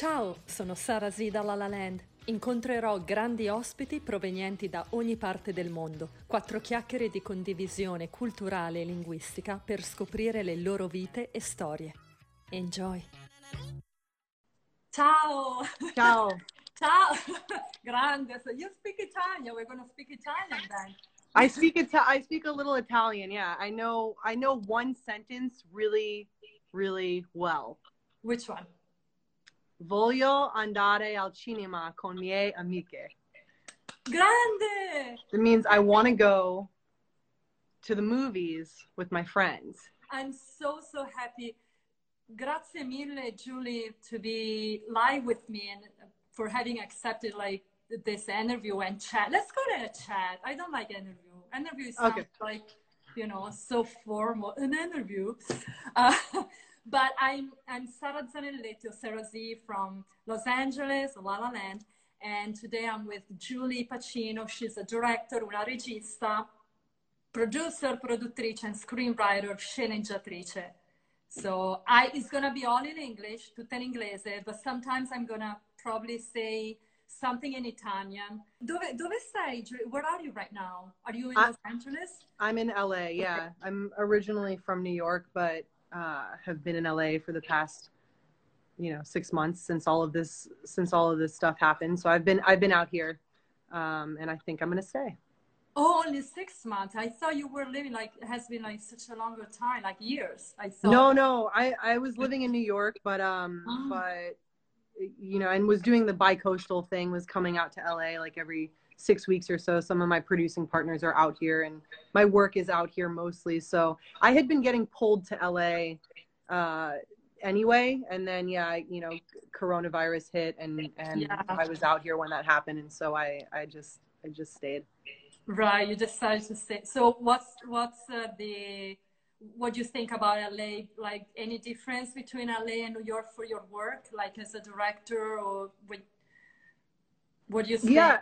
Ciao, sono Sara Z da La La Land. Incontrerò grandi ospiti provenienti da ogni parte del mondo. Quattro chiacchiere di condivisione culturale e linguistica per scoprire le loro vite e storie. Enjoy! Ciao! Ciao! Ciao! Grande! So you speak Italian. We're going to speak Italian then. I speak Ita- I speak a little Italian. Yeah, I know I know one sentence really, really well. Which one? Voglio andare al cinema con mie amiche. Grande! It means I want to go to the movies with my friends. I'm so, so happy. Grazie mille, Julie, to be live with me and for having accepted like this interview and chat. Let's go to a chat. I don't like interview. Interview sounds Okay. like, you know, so formal. An interview. Uh, but I'm I'm Sara Zanelletti, Z from Los Angeles, La La Land. And today I'm with Julie Pacino. She's a director, una regista, producer, produttrice, and screenwriter, sceneggiatrice. So I, it's gonna be all in English, tutto in inglese, but sometimes I'm gonna probably say something in Italian. Dove, dove? Julie? Where are you right now? Are you in I- Los Angeles? I'm in LA. Yeah, I'm originally from New York, but uh, have been in LA for the past, you know, six months since all of this since all of this stuff happened. So I've been I've been out here, um, and I think I'm gonna stay. Oh, only six months. I thought you were living like it has been like such a longer time, like years. I thought. No, no, I I was living in New York, but um, Oh. but you know, and was doing the bi-coastal thing. Was coming out to LA like every six weeks or so. Some of my producing partners are out here, and my work is out here mostly. So I had been getting pulled to LA uh, anyway, and then yeah, you know, coronavirus hit, and and Yeah. I was out here when that happened, and so I I just I just stayed. Right, you decided to stay. So what's what's uh, the what do you think about LA? Like any difference between LA and New York for your work, like as a director, or what? What do you think? Yeah,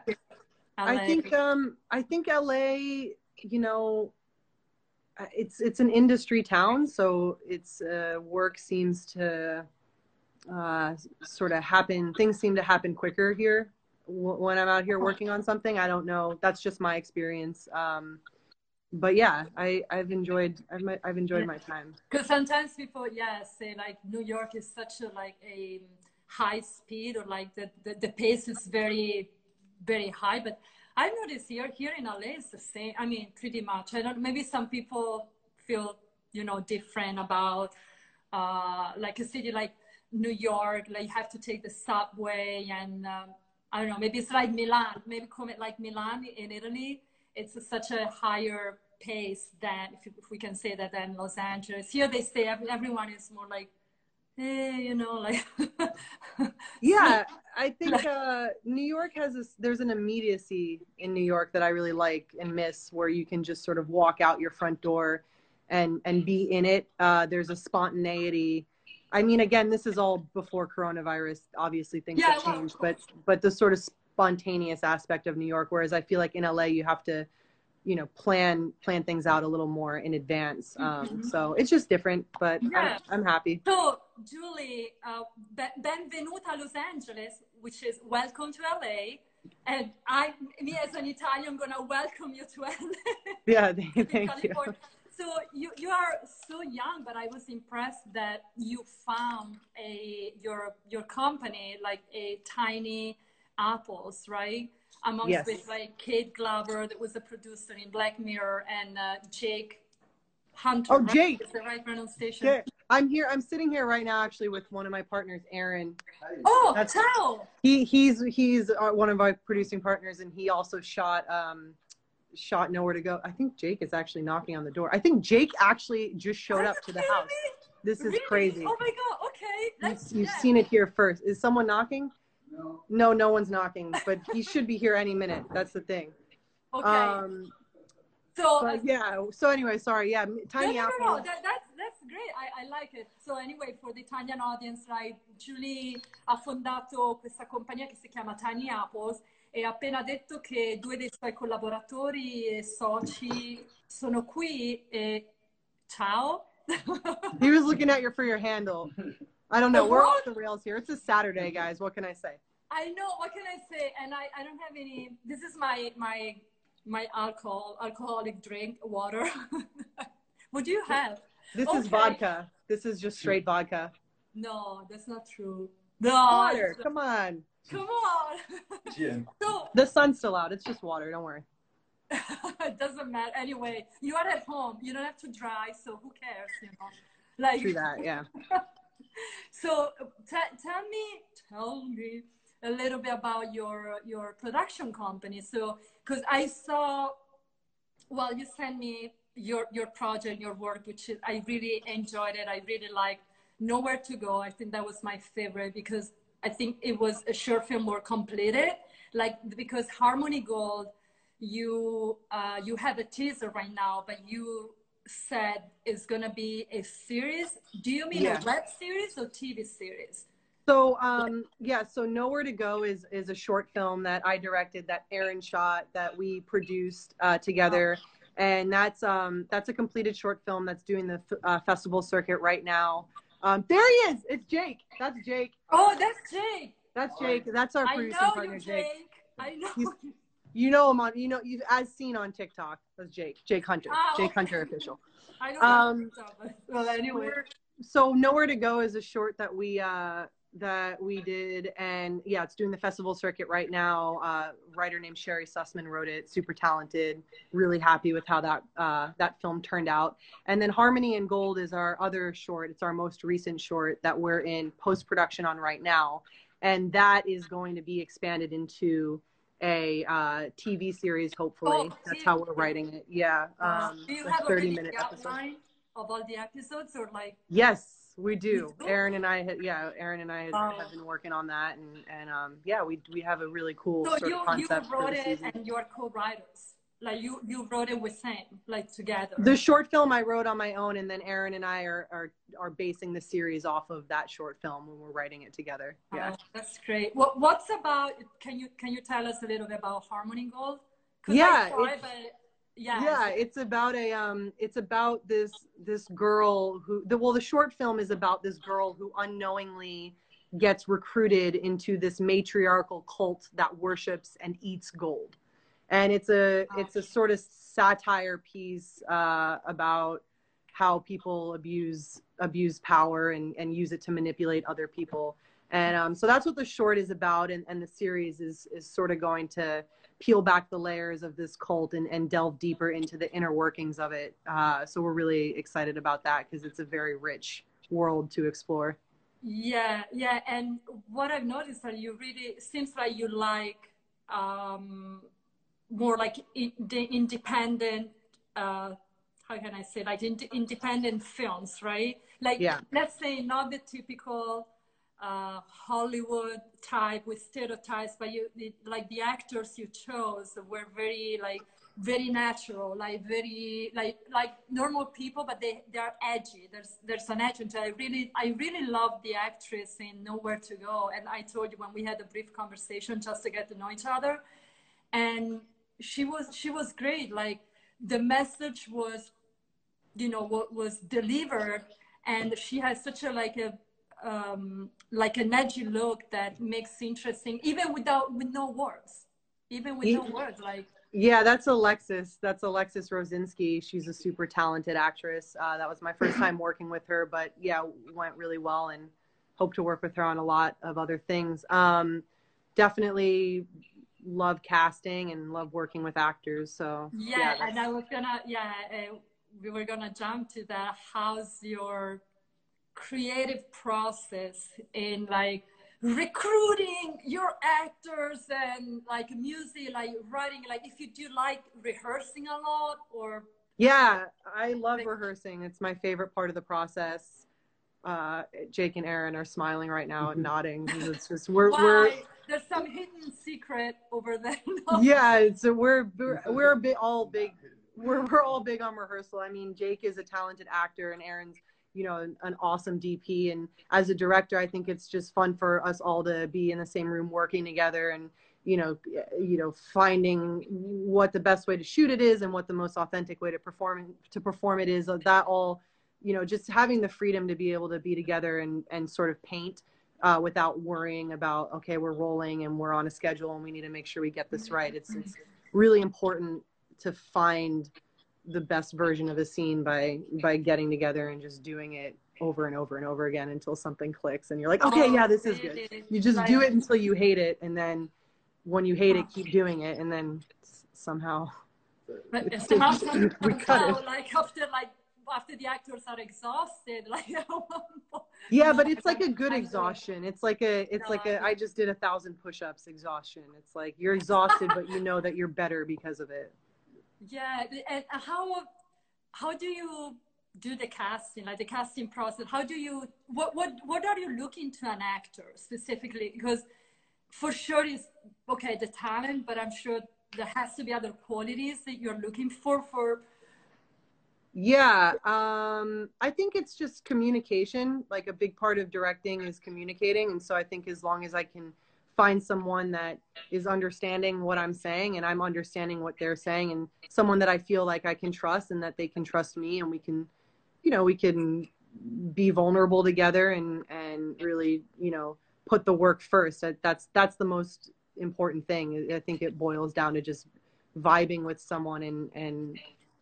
LA? I think um I think LA, you know, uh, it's it's an industry town, so its uh, work seems to uh, sort of happen. Things seem to happen quicker here w- when I'm out here working on something. I don't know. That's just my experience. Um, but yeah, I I've enjoyed I've I've enjoyed my time. Because sometimes people, yeah, say like New York is such a like a high speed or like the, the, the pace is very, very high. But I've noticed here, here in LA it's the same. I mean, pretty much. I don't, maybe some people feel, you know, different about uh, like a city like New York, like you have to take the subway and um, I don't know, maybe it's like Milan, maybe come like Milan in Italy. It's a, such a higher pace than, if, if we can say that, than Los Angeles. Here they say every, everyone is more like, eh, you know, like. Yeah, I think uh, New York has this. There's an immediacy in New York that I really like and miss, where you can just sort of walk out your front door, and and be in it. Uh, there's a spontaneity. I mean, again, this is all before coronavirus. Obviously, things Yeah, have well, changed, but but the sort of spontaneous aspect of New York. Whereas I feel like in LA, you have to, you know, plan plan things out a little more in advance. Um, Mhm. so it's just different, but Yeah. I'm, I'm happy. So, Julie, uh, benvenuta Los Angeles, which is welcome to LA. And I, me as an Italian, gonna welcome you to LA. Yeah, in thank you. So you, you are so young, but I was impressed that you found a your your company like a tiny apples, right? Amongst Yes. with like Kate Glover, that was a producer in Black Mirror, and uh, Jake Hunter. Oh, right? Jake. Is the right pronunciation? Okay, I'm here. I'm sitting here right now, actually, with one of my partners, Aaron. Oh, That's- ciao. He he's he's uh, one of my producing partners, and he also shot um shot Nowhere to Go. I think Jake is actually knocking on the door. I think Jake actually just showed Are up to the house. me? This is Really? crazy. Oh my god. Okay. Let's. You've yeah. seen it here first. Is someone knocking? No. No, one's knocking, but he should be here any minute. That's the thing. Okay. Um, so. but yeah. So anyway, sorry. Yeah, Tiny no, no, Apple. no, no. That, that's, that's great. I, I like it. So anyway, for the Italian audience, right, Julie ha fondato questa compagnia che si chiama Tiny Apples e ha appena detto che due dei suoi collaboratori e soci sono qui e ciao. He was looking at your for your handle. I don't know. We're off the rails here. It's a Saturday, guys. What can I say? I know. What can I say? And I, I don't have any. This is my my my alcohol alcoholic drink water. what do you have? This is vodka. This is just straight vodka. No, that's not true. No, Water. it's- Come on. come on. Gin. so The sun's still out. It's just water. Don't worry. it doesn't matter. Anyway, you are at home. You don't have to drive, so who cares? You know, like True that. Yeah. So t- tell me, tell me a little bit about your your production company. So because I saw, well, you sent me your your project, your work, which is, I really enjoyed it. I really liked Nowhere to Go. I think that was my favorite because I think it was a short film more completed. Like because Harmony Gold, you uh, you have a teaser right now, but you said it's gonna be a series. Do you mean Yeah. a web series or TV series? So um yeah, so Nowhere to Go is is a short film that I directed that Aaron shot that we produced uh, together, and that's um that's a completed short film that's doing the f- uh, festival circuit right now. Um, there he is. It's Jake. That's Jake. Oh, that's Jake. That's Jake. That's our I producing know partner, you, Jake. Jake. I know. He's- you. Know him on you know you as seen on TikTok. That's Jake. Jake Hunter. Ah, Jake okay. Hunter official. I know. Um, that. Well, anyway. so nowhere to go is a short that we uh that we did and yeah it's doing the festival circuit right now. Uh writer named sherry sussman wrote it super talented. Really happy with how that uh that film turned out. And then harmony and gold is our other short. It's our most recent short that we're in post-production on right now. And that is going to be expanded into a uh tv series hopefully. Oh, that's how we're writing it. Yeah Uh, um do you have 30 already minute the episode. outline of all the episodes, or like? Yes, we do. Aaron and I had yeah, Aaron and I had, Oh. have been working on that and and um yeah, we we have a really cool So you you wrote it, season. and you are co-writers. Like you you wrote it with Sam, like together. The short film I wrote on my own and then Aaron and I are are are basing the series off of that short film when we're writing it together. Yeah. Oh, that's great. What what's about? Can you can you tell us a little bit about Harmony Gold? 'Cause I Yeah, saw it's- it, but yeah, yeah it's about a um it's about this this girl who the well the short film is about this girl who unknowingly gets recruited into this matriarchal cult that worships and eats gold. And it's a it's a sort of satire piece uh, about how people abuse abuse power and and use it to manipulate other people. And um, so that's what the short is about and, and the series is is sort of going to peel back the layers of this cult and, and delve deeper into the inner workings of it. Uh, so we're really excited about that because it's a very rich world to explore. Yeah, yeah, and what I've noticed that you really seems like you like um, more like in, the independent. Uh, how can I say like ind- independent films, right? Like Yeah. let's say not the typical uh, Hollywood type with stereotypes, but you like the actors you chose were very like very natural, like very like like normal people, but they they are edgy. There's there's an edge, and I really I really love the actress in Nowhere to Go, and I told you when we had a brief conversation just to get to know each other, and she was she was great. Like the message was, you know, what was delivered, and she has such a like a um, like an edgy look that makes interesting even without with no words even with no words like Yeah, that's Alexis. That's Alexis Rosinski. She's a super talented actress. Uh, that was my first time working with her, but yeah, went really well and hope to work with her on a lot of other things. Um, definitely love casting and love working with actors. So yeah, that's- and i was gonna yeah uh, we were gonna jump to that how's your creative process in like recruiting your actors and like music like writing like if you do like rehearsing a lot or Yeah, I love Like- rehearsing. It's my favorite part of the process. Uh, Jake and Aaron are smiling right now and nodding It's just we're we're there's some hidden secret over there No. yeah. So we're we're, we're a bit all big. We're we're all big on rehearsal. I mean, Jake is a talented actor and Aaron's you know an, an awesome DP. And as a director, I think it's just fun for us all to be in the same room working together and you know you know finding what the best way to shoot it is and what the most authentic way to perform to perform it is that all you know, just having the freedom to be able to be together and, and sort of paint uh, without worrying about, okay, we're rolling and we're on a schedule and we need to make sure we get this right. It's, it's really important to find the best version of a scene by, by getting together and just doing it over and over and over again until something clicks and you're like, okay, yeah, this is oh, good. You just do it until you hate it. And then when you hate it, oh, keep doing it. And then somehow but somehow, we cut it. like after like after the actors are exhausted like yeah but it's like a good exhaustion it's like a it's no, like a i just did a thousand push-ups exhaustion it's like you're exhausted but you know that you're better because of it yeah and how how do you do the casting like the casting process how do you what what what are you looking to an actor specifically because for sure is okay the talent but i'm sure there has to be other qualities that you're looking for for yeah, um, I think it's just communication. Like a big part of directing is communicating, and so I think as long as I can find someone that is understanding what I'm saying and I'm understanding what they're saying, and someone that I feel like I can trust and that they can trust me, and we can, you know, we can be vulnerable together and and really, you know, put the work first. That's that's the most important thing. I think it boils down to just vibing with someone and and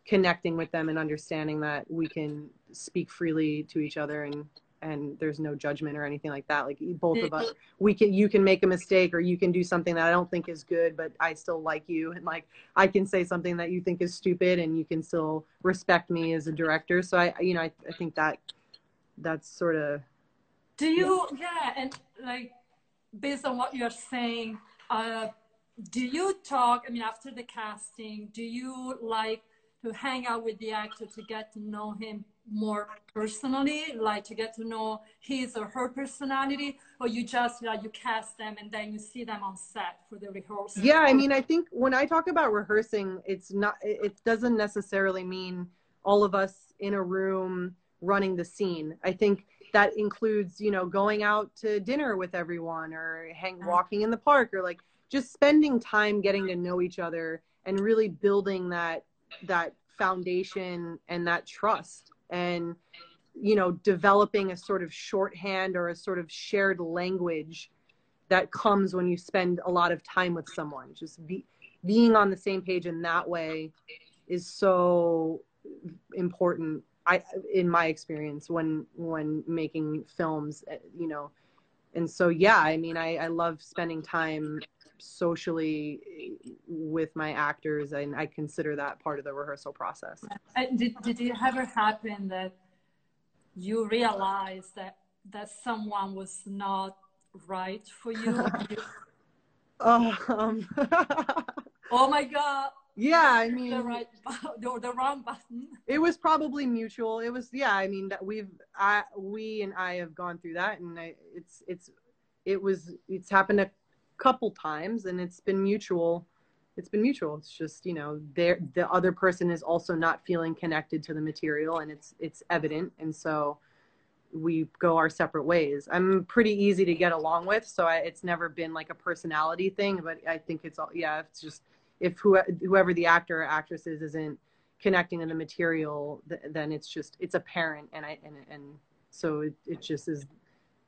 connecting with them and understanding that we can speak freely to each other and and there's no judgment or anything like that like both of us we can you can make a mistake or you can do something that i don't think is good but i still like you and like i can say something that you think is stupid and you can still respect me as a director so i you know i, I think that that's sort of do you yeah. yeah and like based on what you're saying uh do you talk i mean after the casting do you like to hang out with the actor to get to know him more personally, like to get to know his or her personality, or you just like you cast them and then you see them on set for the rehearsal? Yeah, I mean, I think when I talk about rehearsing, it's not. It doesn't necessarily mean all of us in a room running the scene. I think that includes, you know, going out to dinner with everyone or hang uh-huh. walking in the park or like just spending time getting to know each other and really building that that foundation and that trust and you know developing a sort of shorthand or a sort of shared language that comes when you spend a lot of time with someone. Just be, being on the same page in that way is so important i in my experience when when making films eh, you know and so yeah i mean i i love spending time socially with my actors and i consider that part of the rehearsal process. Did, did it ever happen that you realized that that someone was not right for you? Oh, um, oh my god yeah i mean the right or the wrong button. It was probably mutual. It was yeah i mean that we've i we and i have gone through that and I, it's it's it was it's happened a couple times and it's been mutual. It's been mutual. It's just you know there the other person is also not feeling connected to the material and it's it's evident and so we go our separate ways. I'm pretty easy to get along with so I, it's never been like a personality thing but i think it's all yeah it's just if who, whoever the actor or actress is isn't connecting to the material th- then it's just it's apparent and i and, and so it, it just is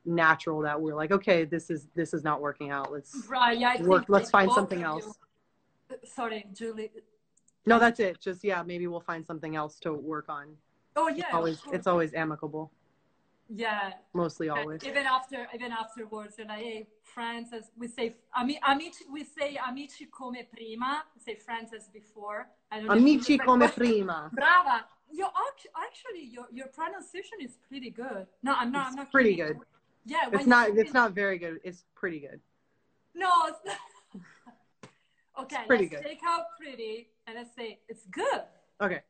natural that we're like, okay, this is this is not working out. Let's right. Yeah, work. Let's find something else. Sorry, Julie. No, that's it. Just yeah, maybe we'll find something else to work on. Oh yeah. It's always it's always amicable. Yeah. Mostly always. Even after even afterwards, you're like, hey, we say amici we say amici come prima, we say friends as before. amici come prima. Brava. Your actually your your pronunciation is pretty good. No, I'm not. It's I'm not pretty kidding. good. Yeah, it's not. It's not very good. It's pretty good. No, it's not. okay, it's pretty let's good. take out pretty and let's say it's good. Okay.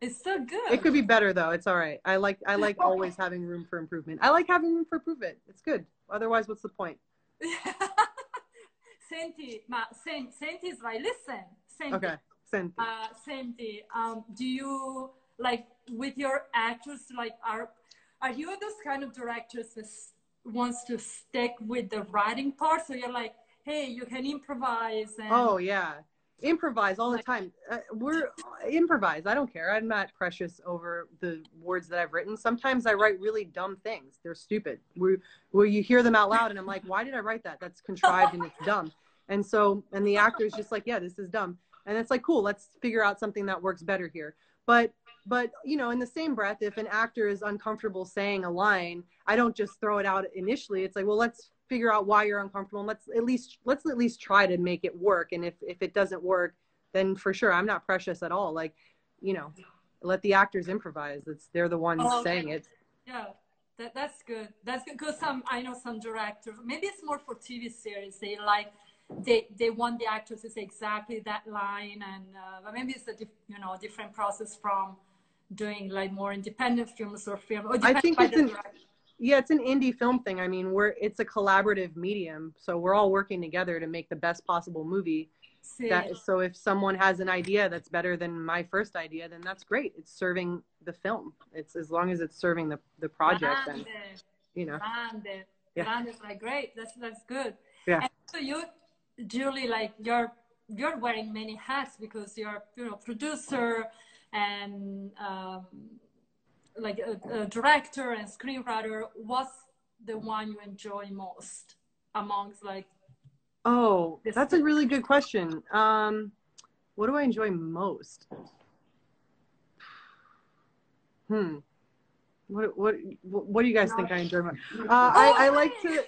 It's still good. It could be better though. It's all right. I like. I like always having room for improvement. I like having room for improvement. It's good. Otherwise, what's the point? Senti, ma senti, senti is like listen. Senti. Okay. Senti. Uh, Senti, um, do you like with your actors like are are you those kind of directors that wants to stick with the writing part. So you're like, hey, you can improvise. And... Oh yeah, improvise all the time. Uh, we're improvise. I don't care. I'm not precious over the words that I've written. Sometimes I write really dumb things. They're stupid. Where where you hear them out loud, and I'm like, why did I write that? That's contrived and it's dumb. And so, and the actor is just like, yeah, this is dumb. And it's like, cool. Let's figure out something that works better here. But but you know in the same breath if an actor is uncomfortable saying a line i don't just throw it out initially it's like well let's figure out why you're uncomfortable and let's at least let's at least try to make it work. And if if it doesn't work then for sure i'm not precious at all. Like you know let the actors improvise. It's they're the ones oh, saying it. Yeah that, that's good. That's good because some i know some directors maybe it's more for tv series they like they they want the actors to say exactly that line and uh, maybe it's a diff, you know different process from doing like more independent films or film or i think it's an, yeah it's an indie film thing. I mean we're it's a collaborative medium so we're all working together to make the best possible movie. That, so if someone has an idea that's better than my first idea then that's great. It's serving the film. It's as long as it's serving the the project and you know. Grande. Yeah. Grande like great. That's that's good. Yeah. And so you Julie, like you're you're wearing many hats because you're you know producer and um, like a, a, director and screenwriter. What's the one you enjoy most amongst like? Oh, that's a really good question. Um, what do I enjoy most? Hmm what what what do you guys think I enjoy? Uh, I, I like to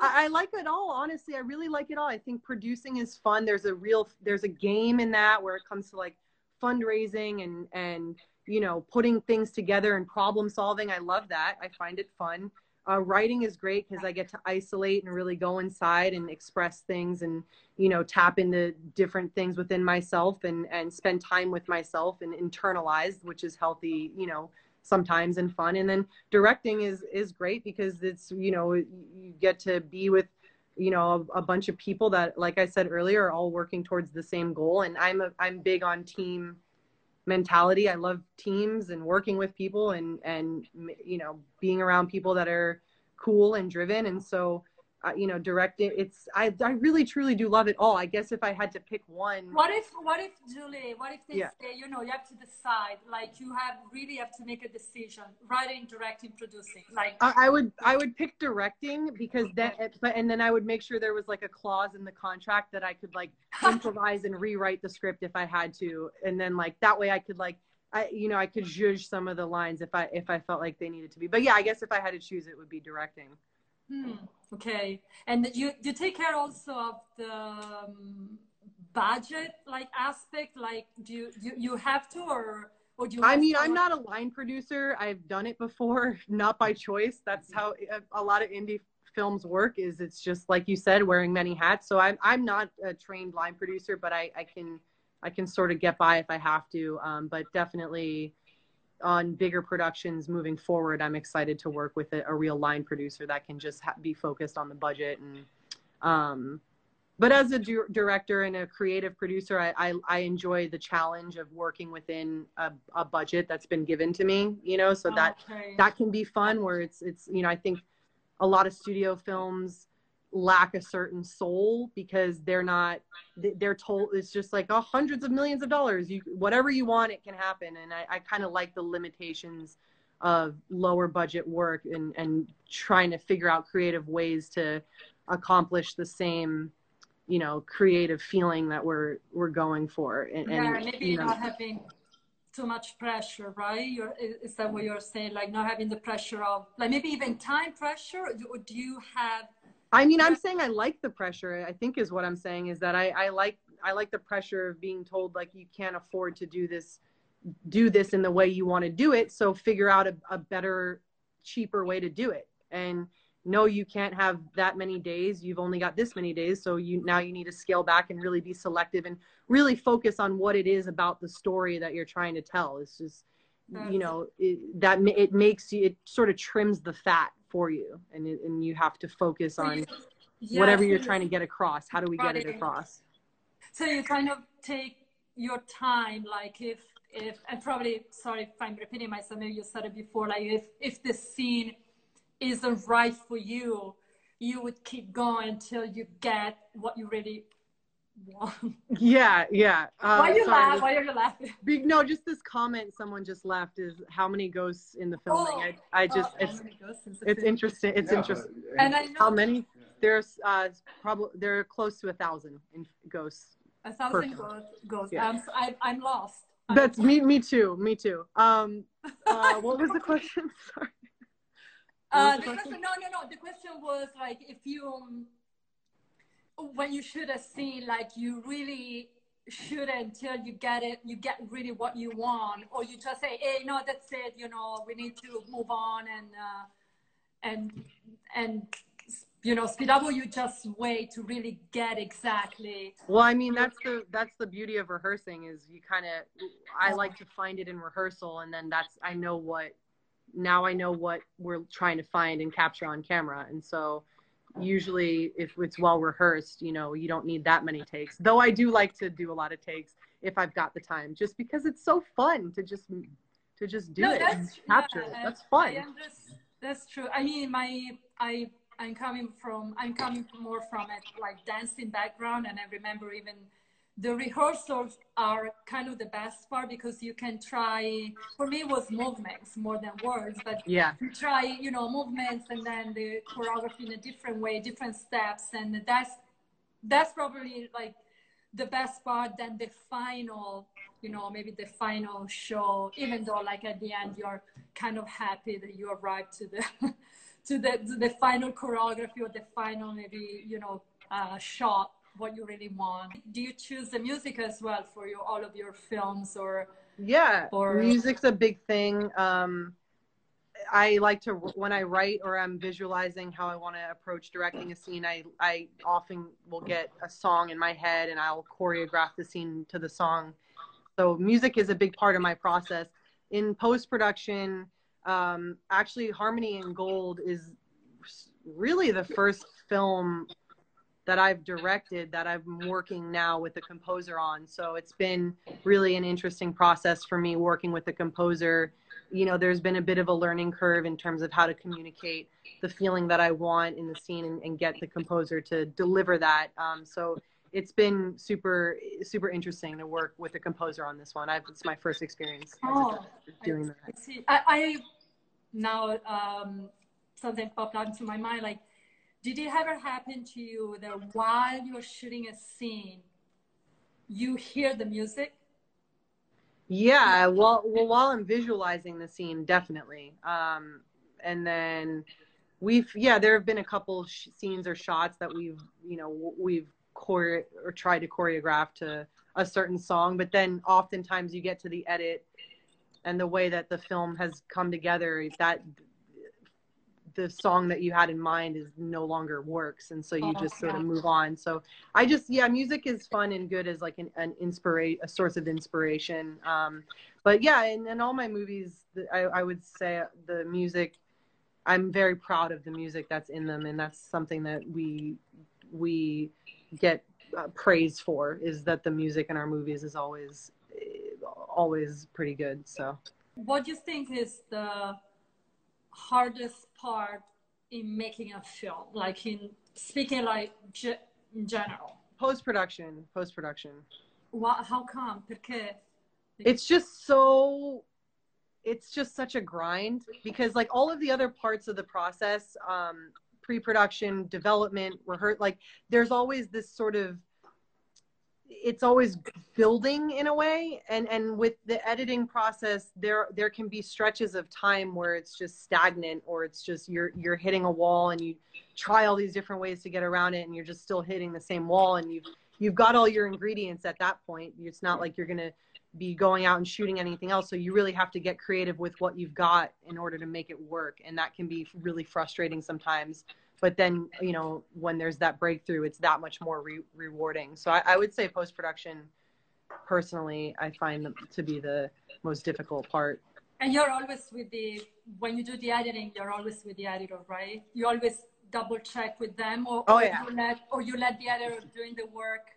I, I, like it all. Honestly, I really like it all. I think producing is fun. There's a real there's a game in that where it comes to like fundraising and and you know putting things together and problem solving. I love that. I find it fun. Uh, writing is great because I get to isolate and really go inside and express things and you know tap into different things within myself and and spend time with myself and internalize, which is healthy. You know sometimes and fun and then directing is is great because it's you know you get to be with you know a, a, bunch of people that like i said earlier are all working towards the same goal and i'm a, i'm big on team mentality. I love teams and working with people and and you know being around people that are cool and driven. And so you know, direct it. It's I I really truly do love it all. I guess if I had to pick one. What if what if Julie? What if they yeah. say you know you have to decide like you have really have to make a decision writing, directing, producing like. I, I would I would pick directing because then eh, but and then I would make sure there was like a clause in the contract that I could like improvise and rewrite the script if I had to, and then like that way I could like. I, you know, I could judge some of the lines if I if I felt like they needed to be. But yeah, I guess if I had to choose, it would be directing. Hmm. Okay, and you you take care also of the um, budget like aspect. Like, do you you, you have to or or do you? I mean, I'm not a line producer. I've done it before, not by choice. That's how a, a lot of indie films work. Is it's just like you said, wearing many hats. So I'm I'm not a trained line producer, but I I can I can sort of get by if I have to. Um, but definitely on bigger productions moving forward, I'm excited to work with a, a real line producer that can just ha- be focused on the budget and. Um, but as a du- director and a creative producer, I, I, I, enjoy the challenge of working within a, a, budget that's been given to me. You know, so that okay. that can be fun. Where it's it's you know I think a lot of studio films lack a certain soul because they're not they're told it's just like oh hundreds of millions of dollars you whatever you want it can happen. And i, I kind of like the limitations of lower budget work and and trying to figure out creative ways to accomplish the same you know creative feeling that we're we're going for. And, yeah and, maybe you know, not having too much pressure right? You're, is that what you're saying? Like not having the pressure of like maybe even time pressure? Or do you have I mean, I'm saying I like the pressure. I think is what I'm saying is that I, I like I like the pressure of being told like you can't afford to do this, do this in the way you want to do it. So figure out a, a better, cheaper way to do it. And no, you can't have that many days. You've only got this many days. So you now you need to scale back and really be selective and really focus on what it is about the story that you're trying to tell. It's just, you mm. know, it, that it makes you it sort of trims the fat for you and, and you have to focus on yeah, whatever you're trying to get across. How do we get it across? So you kind of take your time like if if and probably sorry if i'm repeating myself maybe you said it before like if if the scene isn't right for you you would keep going until you get what you really yeah, yeah. Uh, Why you laugh? Why are you laughing? Be, no, just this comment someone just left is how many ghosts in the filming. Oh, I, I just oh, it's it's interesting. It's yeah, interesting. And I know how many. There's uh probably there are close to a thousand in ghosts. A thousand ghosts. ghosts. Yeah. Um, I, I'm lost. That's me. Me too. Me too. Um, uh, what was the question? Sorry. Uh, the question? no, no, no. The question was like if you um, when you shoot a scene, like you really shoot it until you get it, you get really what you want, or you just say, "Hey, no, that's it. You know, we need to move on," and uh, and and you know, speed up, or you just wait to really get exactly. Well, I mean, that's the that's the beauty of rehearsing is you kind of. I like to find it in rehearsal, and then that's I know what. Now I know what we're trying to find and capture on camera, and so usually if it's well rehearsed you know you don't need that many takes. Though i do like to do a lot of takes if i've got the time just because it's so fun to just to just do no, it and capture yeah, it that's fun. Just, that's true. I mean my i i'm coming from i'm coming more from a like dancing background and i remember even the rehearsals are kind of the best part because you can try for me it was movements more than words but yeah. you try you know movements and then the choreography in a different way different steps and that's that's probably like the best part than the final you know maybe the final show even though like at the end you're kind of happy that you arrived to the to the to the final choreography or the final maybe you know uh, shot what you really want. Do you choose the music as well for your all of your films or? Yeah, or music's a big thing. Um, I like to when I write or I'm visualizing how I want to approach directing a scene. I I often will get a song in my head and I'll choreograph the scene to the song. So music is a big part of my process. In post production, um, actually, Harmony in Gold is really the first film that I've directed that I'm working now with the composer on. So it's been really an interesting process for me working with the composer. You know, there's been a bit of a learning curve in terms of how to communicate the feeling that I want in the scene and, and get the composer to deliver that. Um, so it's been super, super interesting to work with the composer on this one. I've, it's my first experience oh, doing I, that. I, I now um, something popped into my mind like did it ever happen to you that while you're shooting a scene, you hear the music? Yeah, well, well while I'm visualizing the scene, definitely. Um, and then we've, yeah, there have been a couple scenes or shots that we've, you know, we've chore or tried to choreograph to a certain song, but then oftentimes you get to the edit and the way that the film has come together, that the song that you had in mind is no longer works and so you oh, just sort of move on. So i just yeah music is fun and good as like an, an inspiration a source of inspiration um, but yeah in, in all my movies I, I would say the music i'm very proud of the music that's in them and that's something that we we get uh, praise for is that the music in our movies is always always pretty good so. What do you think is the hardest part in making a film? Like in speaking like in general. Post production, post production. What? How come? Perché? It's just so. It's just such a grind because like all of the other parts of the process, um, pre-production, development, rehearse, like there's always this sort of it's always building in a way and and with the editing process there there can be stretches of time where it's just stagnant or it's just you're you're hitting a wall and you try all these different ways to get around it and you're just still hitting the same wall and you've you've got all your ingredients at that point. It's not like you're going to be going out and shooting anything else so you really have to get creative with what you've got in order to make it work and that can be really frustrating sometimes but then you know when there's that breakthrough it's that much more re- rewarding. So I, I, would say post-production personally i find to be the most difficult part. And you're always with the when you do the editing you're always with the editor right? You always double check with them or, oh, or yeah. you let or you let the editor doing the work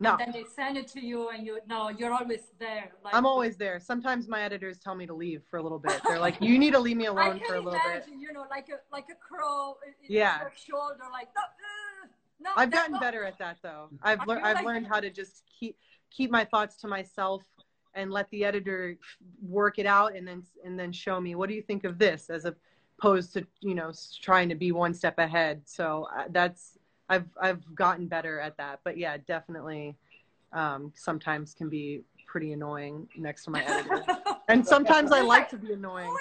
no. And then they send it to you, and you no, you're always there. Like, I'm always there. Sometimes my editors tell me to leave for a little bit. They're like, "You need to leave me alone for a little imagine, bit." You know, like a like a crow. yeah. Your shoulder, like no, uh, no, I've gotten better at that though. I've learned I've learned how to just keep keep my thoughts to myself and let the editor work it out and then and then show me what do you think of this as opposed to you know trying to be one step ahead. So uh, that's I've I've gotten better at that. But yeah, definitely um, sometimes can be pretty annoying next to my editor. and sometimes I like to be annoying.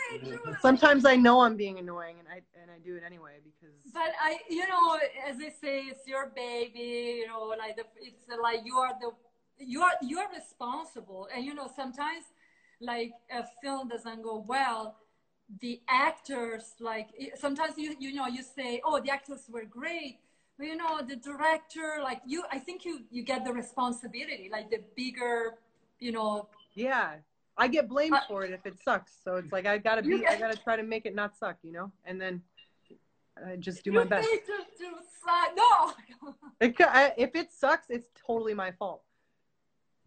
Sometimes I know I'm being annoying, and I and I do it anyway because. But I, you know, as they say, it's your baby. You know, like the, it's like you are the you are you are responsible, and you know sometimes like a film doesn't go well the actors like sometimes you you know you say oh the actors were great you know the director like you i think you you get the responsibility like the bigger you know. Yeah. I get blamed uh, for it if it sucks. So it's like i gotta be get, i gotta try to make it not suck you know? And then i just do my best. to, to no! It, I, if it sucks it's totally my fault.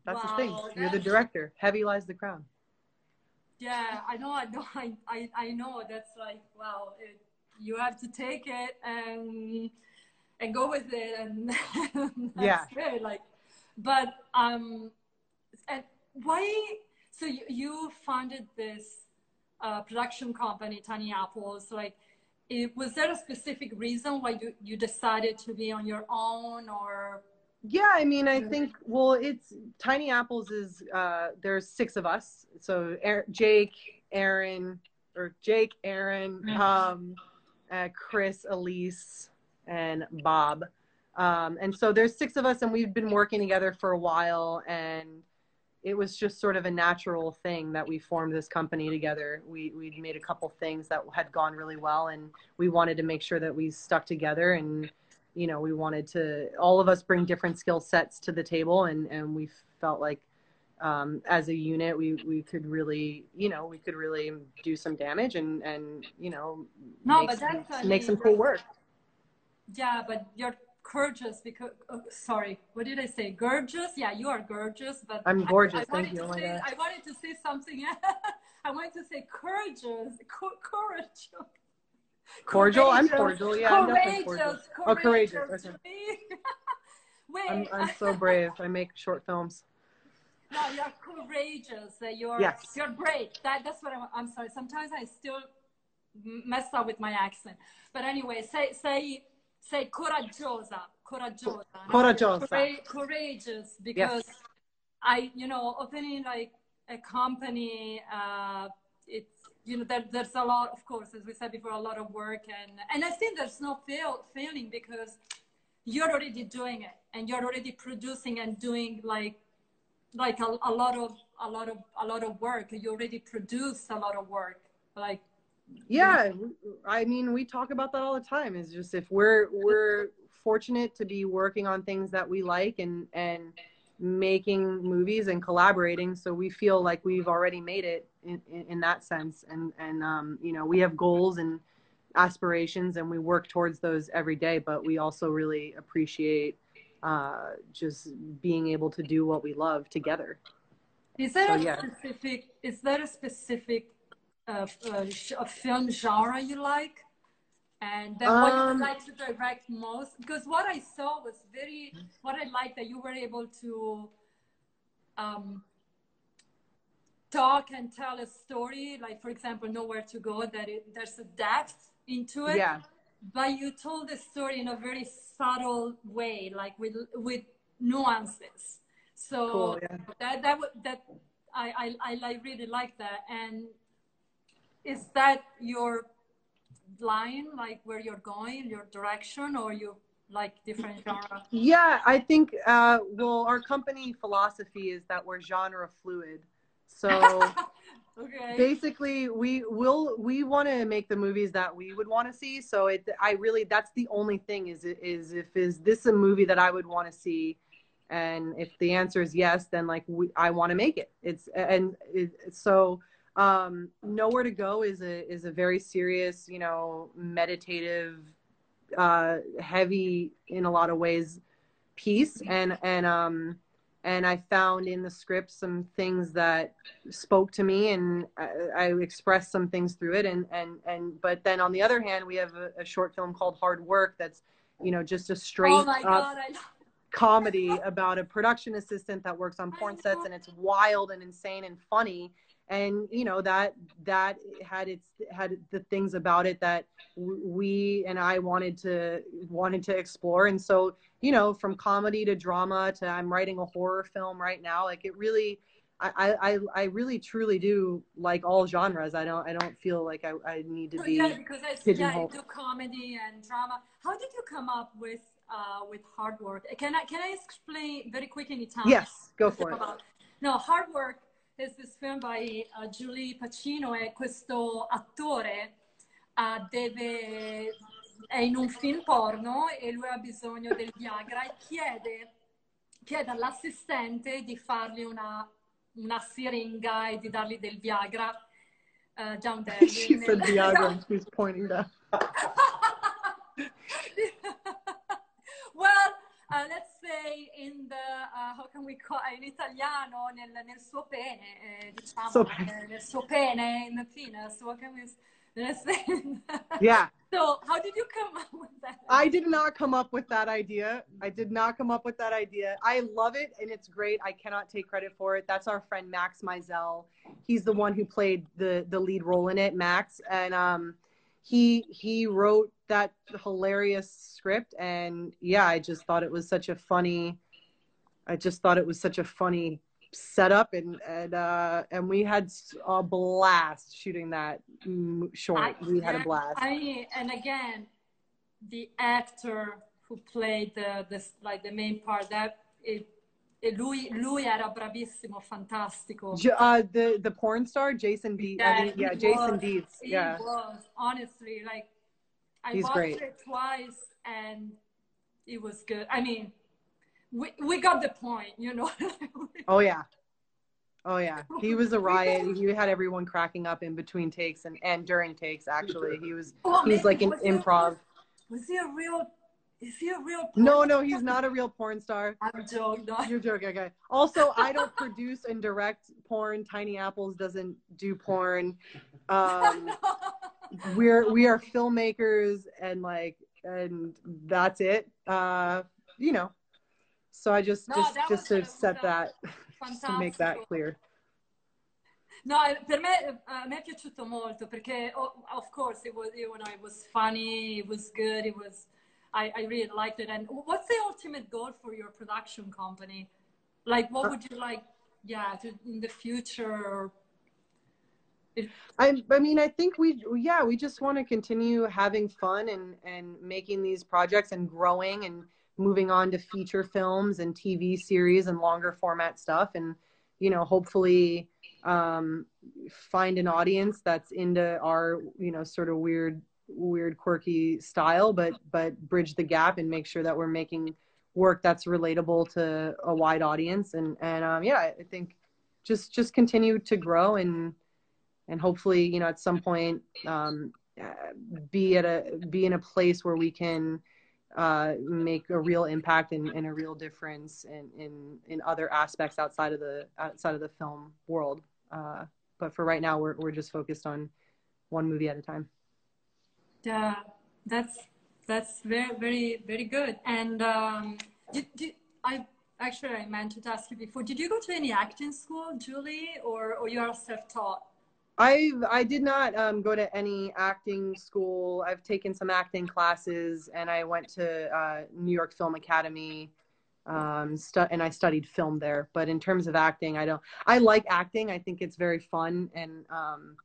That's wow, the thing. You're the director. Heavy lies the crown. Yeah i know i know i i, I know. That's like wow it, you have to take it and and go with it and yeah. great. like but um and why so you, you funded this uh, production company tiny apples like it, was there a specific reason why you, you decided to be on your own or? Yeah i mean i think well it's tiny apples is uh there's six of us so er- jake aaron or jake aaron um uh, chris elise and bob um and so there's six of us and we've been working together for a while and it was just sort of a natural thing that we formed this company together. We we made a couple things that had gone really well, and we wanted to make sure that we stuck together. And you know, we wanted to all of us bring different skill sets to the table, and and we felt like um, as a unit we we could really you know we could really do some damage and and you know no, make, some, make some cool work. Yeah, but you're gorgeous because oh, sorry what did i say? Gorgeous? Yeah you are gorgeous but i'm gorgeous I, I thank you oh say, i wanted to say something i wanted to say courageous courage cordial? I'm cordial yeah courageous, I'm oh courageous okay. Wait, I'm, I'm so brave i make short films. No you're courageous uh, you're yes. you're brave that, that's what I'm, I'm sorry sometimes i still mess up with my accent. But anyway say say say coraggiosa, coraggiosa, coraggiosa, courageous because yes. I, you know, opening like a company, uh, it's you know there, there's a lot, of course, as we said before, a lot of work and and I think there's no fail failing because you're already doing it and you're already producing and doing like like a, a lot of a lot of a lot of work. You already produce a lot of work, like yeah i mean we talk about that all the time. Is just if we're we're fortunate to be working on things that we like and and making movies and collaborating so we feel like we've already made it in, in, in that sense. And and um, you know we have goals and aspirations and we work towards those every day but we also really appreciate uh, just being able to do what we love together. Is there so, a yeah. specific is there a specific a, a, film genre you like? And then um, what you um, like to direct most? Because what I saw was very, what I like that you were able to um, talk and tell a story. Like, for example, Nowhere to Go, that it, there's a depth into it. Yeah. But you told the story in a very subtle way, like with, with nuances. So cool, yeah. that, that, that, I, I, I really like that. And is that your line, like where you're going, your direction, or you like different genre? Yeah, I think, uh, well, our company philosophy is that we're genre fluid. So okay. basically we will, we want to make the movies that we would want to see. So it, I really, that's the only thing is, is if, is this a movie that I would want to see? And if the answer is yes, then like we, I want to make it. It's, and it, so, um, nowhere to go is a is a very serious you know meditative uh, heavy in a lot of ways piece. And and um and i found in the script some things that spoke to me and I, I expressed some things through it. And and and but then on the other hand we have a, a short film called hard work that's you know, just a straight oh up god, comedy about a production assistant that works on porn sets and it's wild and insane and funny and you know that that had its had the things about it that we and I wanted to wanted to explore and so you know from comedy to drama to I'm writing a horror film right now like it really I, I, I really truly do like all genres. I don't I don't feel like I, I need to be yeah because I yeah, do comedy and drama. How did you come up with uh, with hard work? Can I can I explain very quick in Italian? Yes, go for it. About, no, hard work this film by uh, Julie Pacino e questo attore uh, deve è in un film porno e lui ha bisogno del Viagra e chiede chiede all'assistente di fargli una una siringa e di dargli del Viagra. Uh, John Derry. she said Viagra and she's pointing down. we call, in italiano, nel, nel suo pene, eh, diciamo, So- eh, nel suo pene, in the penis, what can we. Yeah. So, how did you come up with that? I did not come up with that idea. I did not come up with that idea. I love it and it's great. I cannot take credit for it. That's our friend Max Mizell. He's the one who played the the lead role in it, Max, and um he he wrote that hilarious script and yeah, I just thought it was such a funny I just thought it was such a funny setup and and uh and we had a blast shooting that short. I- we had a blast. I mean, and again, the actor who played the, the like the main part that it, lui, lui era bravissimo, fantastico. Uh, the the porn star Jason Deeds. I mean, yeah, Jason was. Deeds. He Yeah, was honestly like I He's watched great. it twice and it was good. I mean, we we got the point, you know. oh yeah, oh yeah. He was a riot. He had everyone cracking up in between takes and and during takes. Actually, he was Oh, like an was he- improv. Was he a real? Is he a real? No, no, he's not a real porn star. I'm joking. No. You're joking, okay. Also, I don't produce and direct porn. Tiny Apples doesn't do porn. Um, we're we are filmmakers and like and that's it. Uh, you know. So I just No, just that just to set that to make that clear. No, eh, per me, eh, a me è piaciuto molto perché, oh, of course, it was, you know, it was funny, it was good, it was, I, I really liked it. And what's the ultimate goal for your production company? Like, what would you like, yeah, to, in the future? I I mean I think we yeah we just want to continue having fun and and making these projects and growing and moving on to feature films and TV series and longer format stuff and you know hopefully um, find an audience that's into our you know sort of weird weird quirky style but but bridge the gap and make sure that we're making work that's relatable to a wide audience. And and um, yeah I think just just continue to grow and and hopefully you know at some point um, uh, be at a be in a place where we can uh, make a real impact and, and a real difference in, in in other aspects outside of the outside of the film world uh, but for right now we're, we're just focused on one movie at a time Yeah, that's that's very very very good. And um, did, did, I actually I meant to ask you before. Did you go to any acting school, Julie, or or you are self-taught? I I did not um, go to any acting school. I've taken some acting classes, and I went to uh, New York Film Academy, um, stu- and I studied film there. But in terms of acting, I don't. I like acting. I think it's very fun, and um,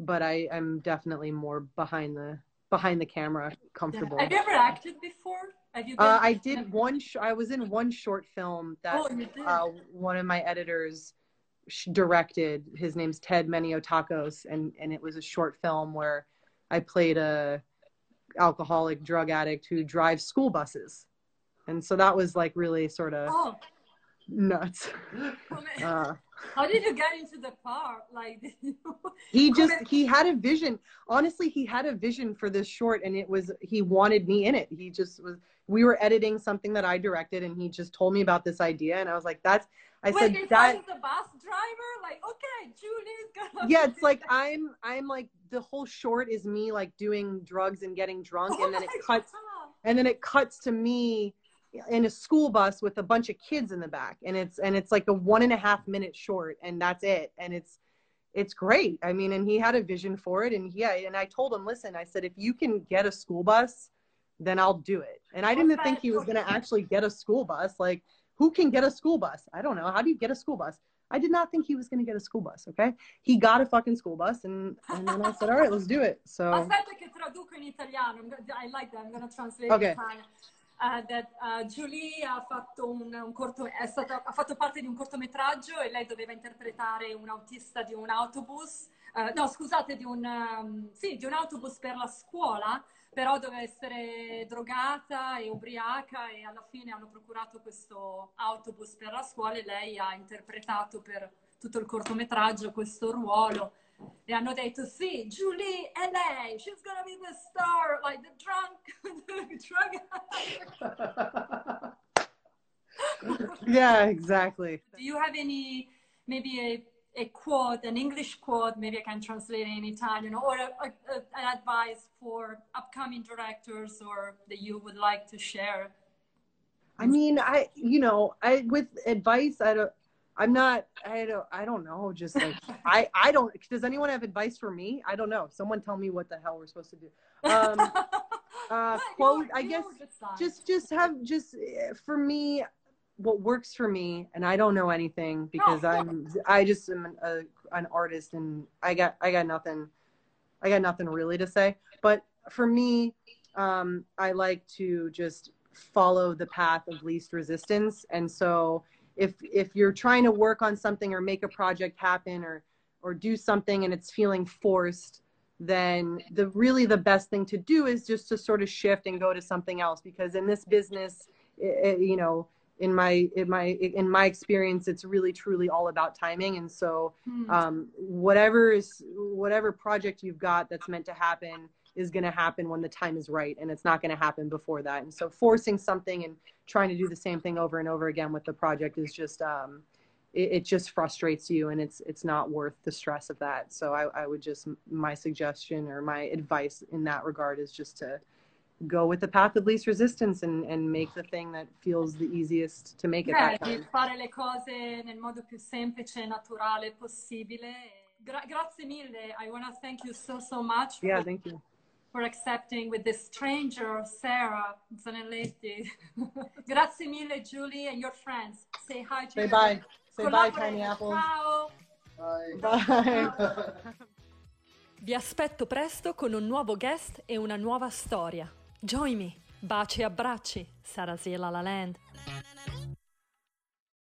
but I I'm definitely more behind the behind the camera, comfortable. Have you ever acted before? Have you? Uh, I did one. Sh- I was in one short film that Oh, uh, one of my editors directed. His name's Ted Meniotakos, and and it was a short film where I played a alcoholic drug addict who drives school buses, and so that was like really sort of oh, nuts. Uh, how did you get into the car? Like, he just he had a vision honestly he had a vision for this short and it was he wanted me in it he just was we were editing something that i directed and he just told me about this idea and i was like that's I Wait, said that. The bus driver, like, okay, Julie's gonna. Yeah, it's like I'm I'm like the whole short is me like doing drugs and getting drunk, Oh and then it cuts God. and then it cuts to me in a school bus with a bunch of kids in the back and it's and it's like a one and a half minute short and that's it and it's it's great i mean and he had a vision for it and yeah and i told him listen i said if you can get a school bus then i'll do it and i didn't think he was going to actually get a school bus like who can get a school bus i don't know how do you get a school bus i did not think he was going to get a school bus okay he got a fucking school bus and and then i said all right let's do it so Aspetta che traduco in italiano. I like that. I'm gonna translate Okay. in Italian. Uh, that uh, Julie ha fatto, un, un corto, è stata, ha fatto parte di un cortometraggio e lei doveva interpretare un autista di un autobus, eh, no scusate, di un, um, sì, di un autobus per la scuola, però doveva essere drogata e ubriaca e alla fine hanno procurato questo autobus per la scuola e lei ha interpretato per tutto il cortometraggio questo ruolo e hanno detto sì, Julie è lei, she's gonna be the star, like the drunk, drug. yeah exactly Do you have any, maybe a, a quote, an English quote, maybe I can translate it in Italian, or a, a, an advice for upcoming directors or that you would like to share? I mean, I you know, I with advice, I don't. I'm not. I don't. I don't know. Just like I. I don't. Does anyone have advice for me? I don't know. Someone tell me what the hell we're supposed to do. Um, uh, quote. I guess just just have just eh, for me what works for me and i don't know anything because of i'm i just am a, an artist and i got i got nothing i got nothing really to say. But for me um i like to just follow the path of least resistance. And so if if you're trying to work on something or make a project happen or or do something and it's feeling forced then the really the best thing to do is just to sort of shift and go to something else because in this business i i- you know in my in my in my experience it's really truly all about timing. And so Hmm. um, whatever is whatever project you've got that's meant to happen is going to happen when the time is right and it's not going to happen before that. And so forcing something and trying to do the same thing over and over again with the project is just um, it, it just frustrates you and it's it's not worth the stress of that. So I, I would just my suggestion or my advice in that regard is just to go with the path of least resistance and and make the thing that feels the easiest to make it Beh, that di time fare le cose nel modo più semplice e naturale possibile. Gra- grazie mille. I want to thank you so, so much yeah for, thank you for accepting with this stranger, Sarah Zanelletti. grazie mille, Julie, and your friends. Say hi to say bye say bye collaborator. tiny apples Ciao. bye Vi aspetto presto con un nuovo guest e una nuova storia. Join me. Baci e abbracci. Sarasiela La Land.